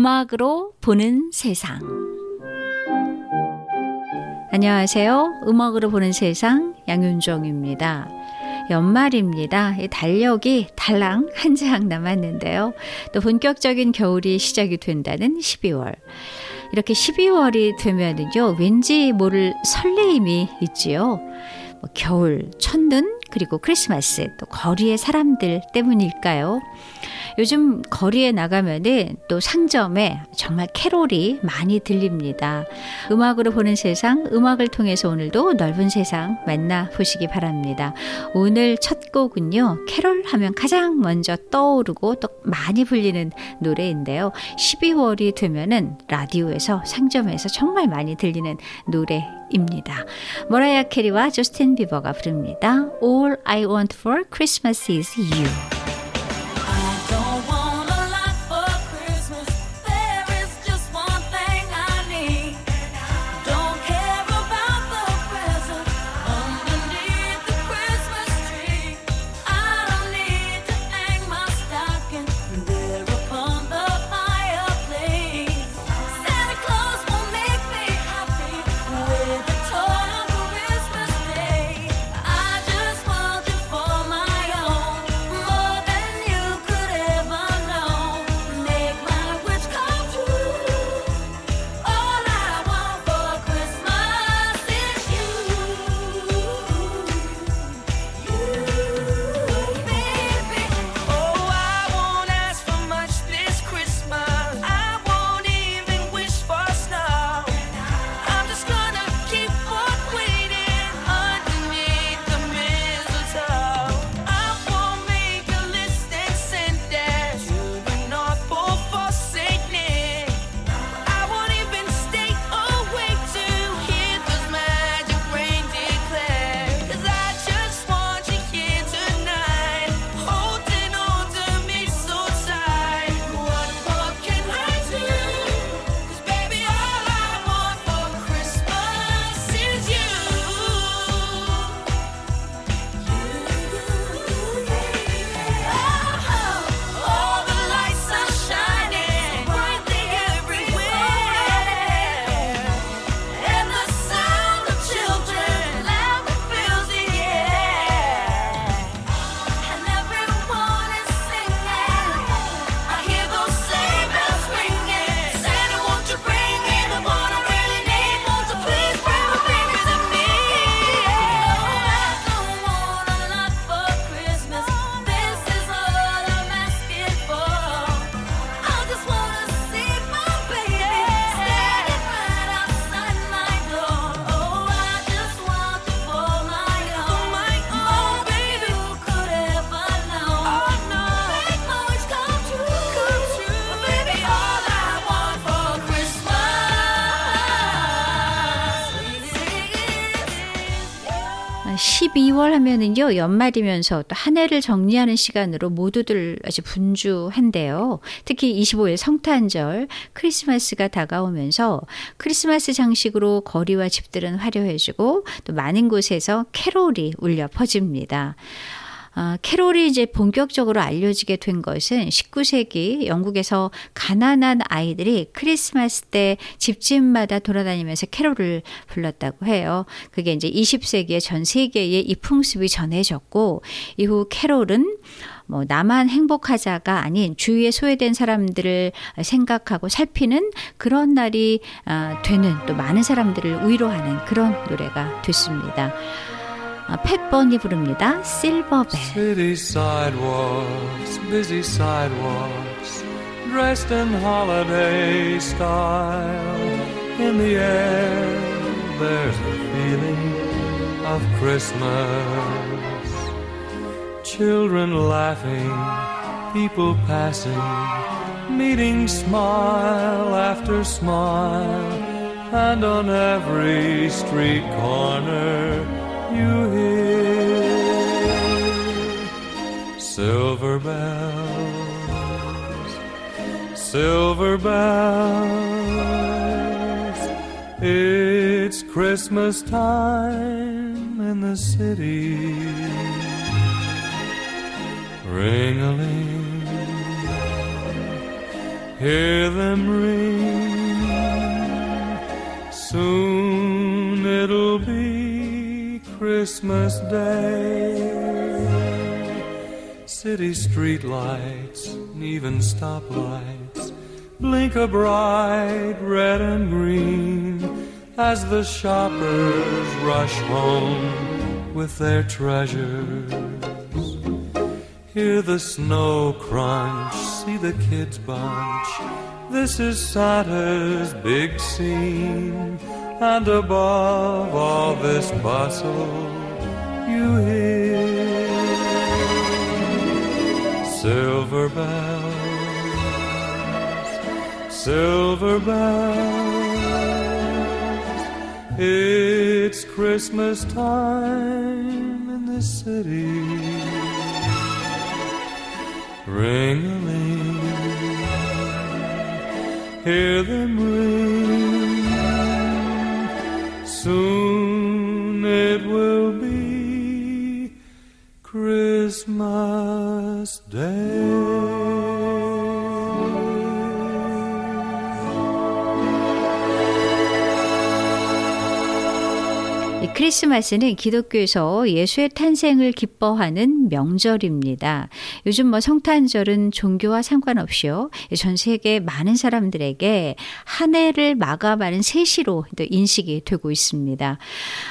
음악으로 보는 세상. 안녕하세요. 음악으로 보는 세상 양윤정입니다. 연말입니다. 달력이 달랑 한 장 남았는데요. 또 본격적인 겨울이 시작이 된다는 12월. 이렇게 12월이 되면은요, 왠지 모를 설레임이 있지요. 뭐 겨울, 첫눈, 그리고 크리스마스, 또 거리의 사람들 때문일까요? 요즘 거리에 나가면은 또 상점에 정말 캐롤이 많이 들립니다. 음악으로 보는 세상, 음악을 통해서 오늘도 넓은 세상 만나 보시기 바랍니다. 오늘 첫 곡은요, 캐롤 하면 가장 먼저 떠오르고 또 많이 불리는 노래인데요. 12월이 되면은 라디오에서 상점에서 정말 많이 들리는 노래 입니다. 머라이아 캐리와 저스틴 비버가 부릅니다. All I want for Christmas is you. 하면은요, 연말이면서 또 한 해를 정리하는 시간으로 모두들 아주 분주한데요. 특히 25일 성탄절, 크리스마스가 다가오면서 크리스마스 장식으로 거리와 집들은 화려해지고 또 많은 곳에서 캐롤이 울려 퍼집니다. 아, 캐롤이 이제 본격적으로 알려지게 된 것은 19세기 영국에서 가난한 아이들이 크리스마스 때 집집마다 돌아다니면서 캐롤을 불렀다고 해요. 그게 이제 20세기에 전 세계에 이 풍습이 전해졌고 이후 캐롤은 뭐 나만 행복하자가 아닌 주위에 소외된 사람들을 생각하고 살피는 그런 날이 아, 되는 또 많은 사람들을 위로하는 그런 노래가 됐습니다. 팻번이 부릅니다. 실버벨. City sidewalks, busy sidewalks, dressed in holiday style. In the air, there's a feeling of Christmas. Children laughing, people passing, meeting smile after smile, and on every street corner you hear silver bells, silver bells. It's Christmas time in the city. Ring a hear them ring. Soon it'll be Christmas Day. City street lights, and even stoplights, blink a bright red and green as the shoppers rush home with their treasures. Hear the snow crunch, see the kids bunch. This is Santa's big scene. And above all this bustle, you hear silver bells, silver bells. It's Christmas time in the city. Ring a ling, hear them ring. Christmas 이 크리스마스는 기독교에서 예수의 탄생을 기뻐하는 명절입니다. 요즘 뭐 성탄절은 종교와 상관없이요. 전 세계 많은 사람들에게 한 해를 마감하는 세시로 또 인식이 되고 있습니다.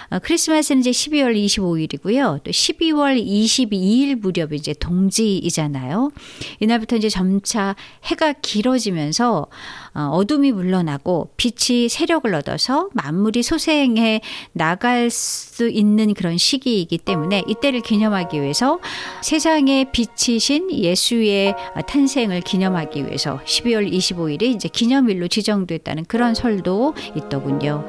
어, 크리스마스는 이제 12월 25일이고요. 또 12월 22일 무렵이 이제 동지이잖아요. 이날부터 이제 점차 해가 길어지면서 어, 어둠이 물러나고 빛이 세력을 얻어서 만물이 소생해 나갈 수 있는 그런 시기이기 때문에 이때를 기념하기 위해서 세상에 빛이신 예수의 탄생을 기념하기 위해서 12월 25일이 이제 기념일로 지정됐다는 그런 설도 있더군요.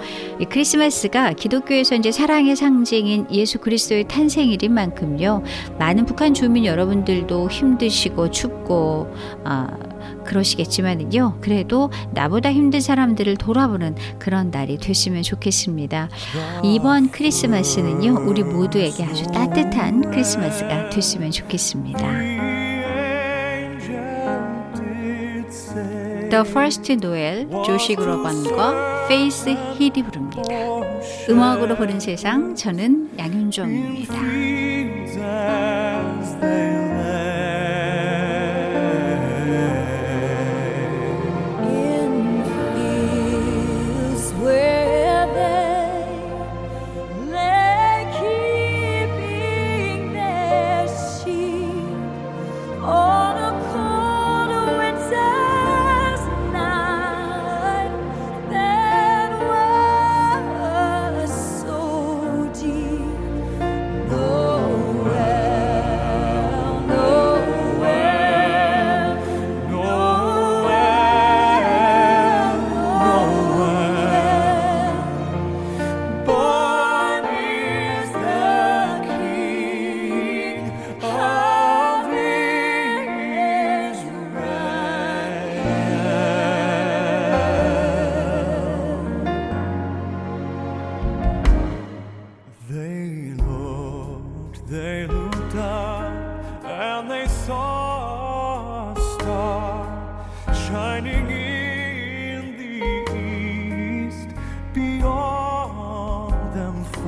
크리스마스가 기독교에서 이제 사랑의 상징인 예수 그리스도의 탄생일인 만큼요. 많은 북한 주민 여러분들도 힘드시고 춥고 아, 그러시겠지만요. 그래도 나보다 힘든 사람들을 돌아보는 그런 날이 됐으면 좋겠습니다. 이번 크리스마스는요. 우리 모두에게 아주 따뜻한 크리스마스가 됐으면 좋겠습니다. The First Noel 조시 그로반과 페이스 힐이 부릅니다. 음악으로 보는 세상 저는 양윤정입니다.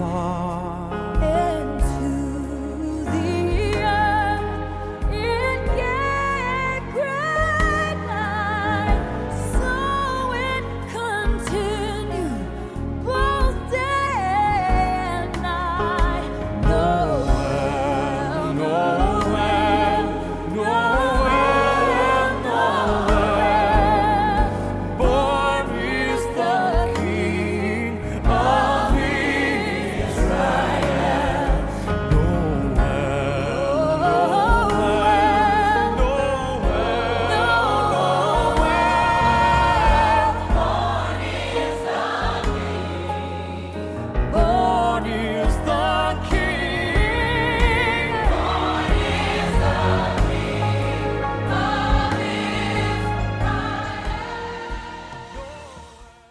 啊